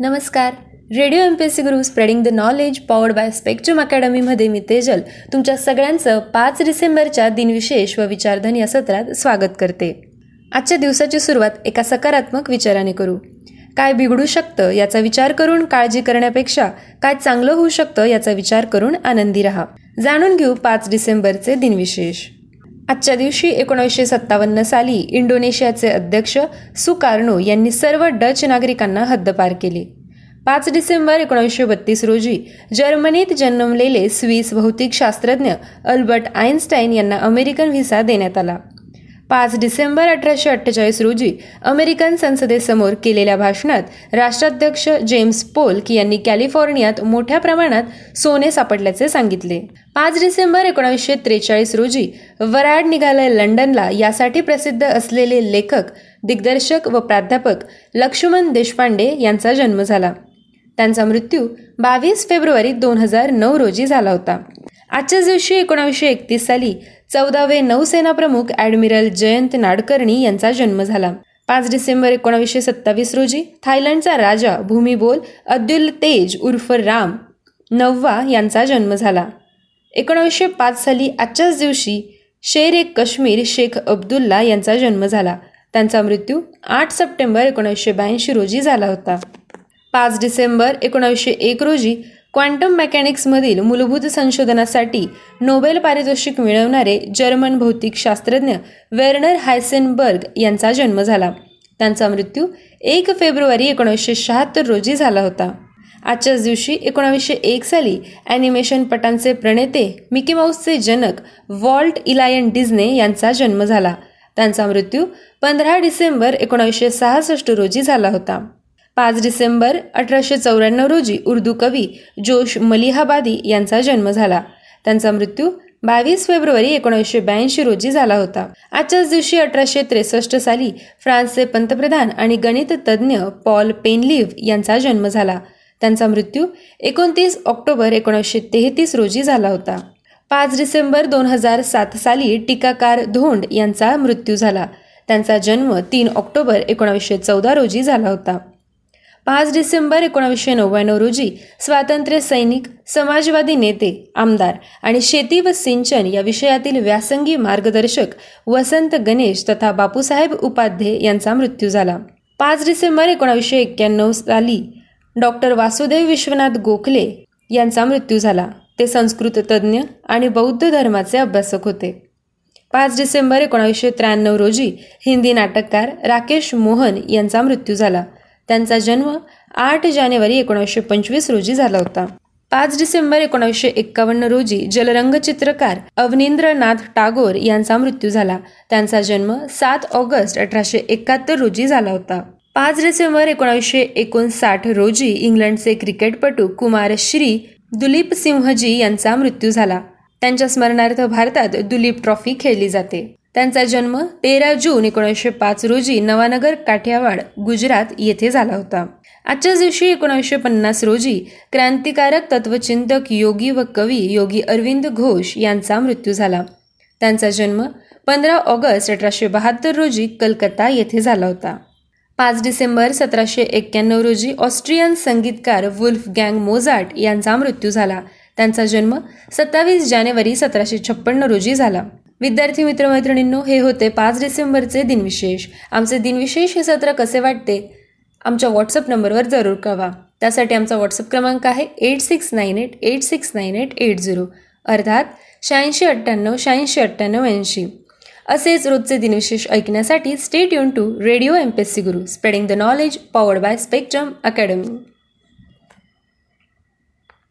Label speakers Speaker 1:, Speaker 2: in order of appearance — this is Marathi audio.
Speaker 1: नमस्कार. Radio M P S C Guru spreading the knowledge powered by spectrum अकॅडमीमध्ये मी तेजल तुमच्या सगळ्यांचं पाच डिसेंबरच्या दिनविशेष व विचारधन या सत्रात स्वागत करते. आजच्या दिवसाची सुरुवात एका सकारात्मक विचाराने करू. काय बिघडू शकतं याचा विचार करून काळजी करण्यापेक्षा काय चांगलं होऊ शकतं याचा विचार करून आनंदी रहा. जाणून घेऊ पाच डिसेंबरचे दिनविशेष. आजच्या दिवशी एकोणीसशे सत्तावन्न साली इंडोनेशियाचे अध्यक्ष सुकार्नो यांनी सर्व डच नागरिकांना हद्दपार केले. पाच डिसेंबर एकोणीसशे बत्तीस रोजी जर्मनीत जन्मलेले स्विस भौतिकशास्त्रज्ञ अल्बर्ट आईन्स्टाईन यांना अमेरिकन व्हिसा देण्यात आला. पाच डिसेंबर अठराशे अठ्ठेचाळीस रोजी अमेरिकन संसदेसमोर केलेल्या भाषणात राष्ट्राध्यक्ष जेम्स पोल्क यांनी कॅलिफोर्नियात मोठ्या प्रमाणात सोने सापडल्याचे सांगितले. पाच डिसेंबर एकोणीसशे त्रेचाळीस रोजी वराड निघालय लंडनला यासाठी प्रसिद्ध असलेले लेखक दिग्दर्शक व प्राध्यापक लक्ष्मण देशपांडे यांचा जन्म झाला. त्यांचा मृत्यू बावीस फेब्रुवारी दोन हजार नऊ रोजी झाला होता. आजच्याच दिवशी एकोणावीसशे एकतीस साली चौदावे नौसेना प्रमुख ॲडमिरल जयंत नाडकर्णी यांचा जन्म झाला. पाच डिसेंबर एकोणावीसशे सत्तावीस रोजी थायलंडचा राजा भूमिबोल अद्युल तेज उर्फ राम नववा यांचा जन्म झाला. एकोणावीसशे पाच साली आजच्याच दिवशी शेर ए कश्मीर शेख अब्दुल्ला यांचा जन्म झाला. त्यांचा मृत्यू आठ सप्टेंबर एकोणीसशे ब्याऐंशी रोजी झाला होता. पाच डिसेंबर एकोणावीसशे एक रोजी क्वांटम मेकॅनिक्समधील मूलभूत संशोधनासाठी नोबेल पारितोषिक मिळवणारे जर्मन भौतिकशास्त्रज्ञ वेर्नर हायसेनबर्ग यांचा जन्म झाला. त्यांचा मृत्यू एक फेब्रुवारी एकोणीसशे शहात्तर रोजी झाला होता. आजच्याच दिवशी एकोणावीसशे एक साली ॲनिमेशन पटांचे प्रणेते मिकी माऊसचे जनक वॉल्ट इलायन डिझने यांचा जन्म झाला. त्यांचा मृत्यू पंधरा डिसेंबर एकोणावीसशे सहासष्ट रोजी झाला होता. पाच डिसेंबर अठराशे चौऱ्याण्णव रोजी उर्दू कवी जोश मलिहाबादी यांचा जन्म झाला. त्यांचा मृत्यू बावीस फेब्रुवारी एकोणीसशे ब्याऐंशी रोजी झाला होता. आजच्याच दिवशी अठराशे त्रेसष्ट साली फ्रान्सचे पंतप्रधान आणि गणित तज्ज्ञ पॉल पेनलिव्ह यांचा जन्म झाला. त्यांचा मृत्यू एकोणतीस ऑक्टोबर एकोणीसशे तेहतीस रोजी झाला होता. पाच डिसेंबर दोन हजार सात साली टीकाकार धोंड यांचा मृत्यू झाला. त्यांचा जन्म तीन ऑक्टोबर एकोणावीसशे चौदा रोजी झाला होता. पाच डिसेंबर एकोणावीसशे नव्याण्णव रोजी स्वातंत्र्य सैनिक समाजवादी नेते आमदार आणि शेती व सिंचन या विषयातील व्यासंगी मार्गदर्शक वसंत गणेश तथा बापूसाहेब उपाध्ये यांचा मृत्यू झाला. पाच डिसेंबर एकोणावीसशे एक्क्याण्णव साली डॉक्टर वासुदेव विश्वनाथ गोखले यांचा मृत्यू झाला. ते संस्कृत तज्ज्ञ आणि बौद्ध धर्माचे अभ्यासक होते. पाच डिसेंबर एकोणावीसशे त्र्याण्णव रोजी हिंदी नाटककार राकेश मोहन यांचा मृत्यू झाला. त्यांचा जन्म आठ जानेवारी एकोणीसशे पंचवीस रोजी झाला होता. पाच डिसेंबर एकोणीसशे एक्कावन्न रोजी जलरंग चित्रकार अवनींद्रनाथ टागोर यांचा मृत्यू झाला. त्यांचा जन्म सात ऑगस्ट अठराशे एकाहत्तर रोजी झाला होता. पाच डिसेंबर एकोणीसशे एकोणसाठ रोजी इंग्लंडचे क्रिकेटपटू कुमार श्री दुलीप सिंहजी यांचा मृत्यू झाला. त्यांच्या स्मरणार्थ भारतात दुलीप ट्रॉफी खेळली जाते. त्यांचा जन्म तेरा जून एकोणीसशे पाच रोजी नवानगर काठियावाड गुजरात येथे झाला होता. आजच्याच दिवशी एकोणीसशे पन्नास रोजी क्रांतिकारक तत्वचिंतक योगी व कवी योगी अरविंद घोष यांचा मृत्यू झाला. त्यांचा जन्म पंधरा ऑगस्ट अठराशे बहात्तर रोजी कलकत्ता येथे झाला होता. पाच डिसेंबर सतराशे एक्क्याण्णव रोजी ऑस्ट्रियन संगीतकार वुल्फ गँग मोझाट यांचा मृत्यू झाला. त्यांचा जन्म सत्तावीस जानेवारी सतराशे छप्पन्न रोजी झाला. विद्यार्थी मित्रमैत्रिणींनो हे होते पाच डिसेंबरचे दिनविशेष. आमचे दिनविशेष हे सत्र कसे वाटते? आमच्या व्हॉट्सअप नंबरवर जरूर कळवा. त्यासाठी आमचा व्हॉट्सअप क्रमांक आहे eight six nine eight eight six nine eight eight zero अर्थात शहाऐंशी अठ्ठ्याण्णव शहाऐंशी अठ्ठ्याण्णव ऐंशी. असेच रोजचे दिनविशेष ऐकण्यासाठी stay tuned to radio M P S C Guru spreading the knowledge powered by spectrum academy